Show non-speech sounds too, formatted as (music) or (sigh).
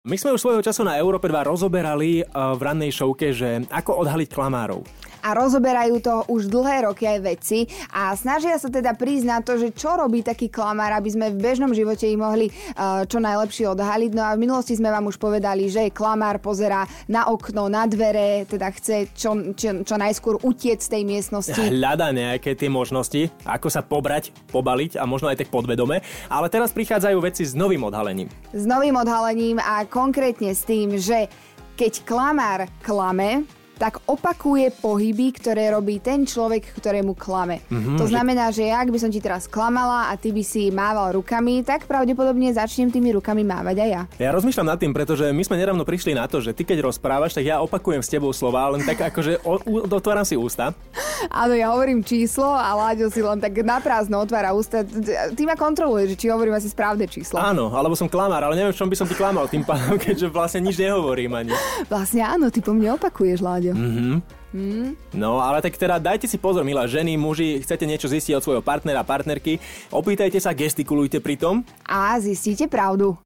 My sme už svojho času na Európe 2 rozoberali uh, v rannej showke, že ako odhaliť klamárov a rozoberajú to už dlhé roky aj vedci a snažia sa teda prísť na to, že čo robí taký klamár, aby sme v bežnom živote ich mohli uh, čo najlepšie odhaliť. No a v minulosti sme vám už povedali, že klamár pozerá na okno, na dvere, teda chce čo, čo, čo najskôr utiec z tej miestnosti. Hľada nejaké tie možnosti, ako sa pobrať, pobaliť a možno aj tak podvedome. Ale teraz prichádzajú veci s novým odhalením. S novým odhalením a konkrétne s tým, že keď klamár klame, tak opakuje pohyby, ktoré robí ten človek, ktorému klame. Mm-hmm, to znamená, že ak by som ti teraz klamala a ty by si mával rukami, tak pravdepodobne začnem tými rukami mávať aj ja. Ja rozmýšľam nad tým, pretože my sme nedávno prišli na to, že ty keď rozprávaš, tak ja opakujem s tebou slova, len tak akože dotváram si ústa. Áno, ja hovorím číslo a Láďo si len tak naprázdno otvára ústa. Ty ma kontroluješ, či hovorím asi správne číslo. Áno, alebo som klamár, ale neviem, v čom by som ti klamal tým pádom, (laughs) keďže vlastne nič nehovorím ani. Vlastne áno, ty po mne opakuješ, Láďo. Mm-hmm. Mm. No, ale tak teda dajte si pozor, milá ženy, muži, chcete niečo zistiť od svojho partnera, partnerky, opýtajte sa, gestikulujte pri tom. A zistíte pravdu.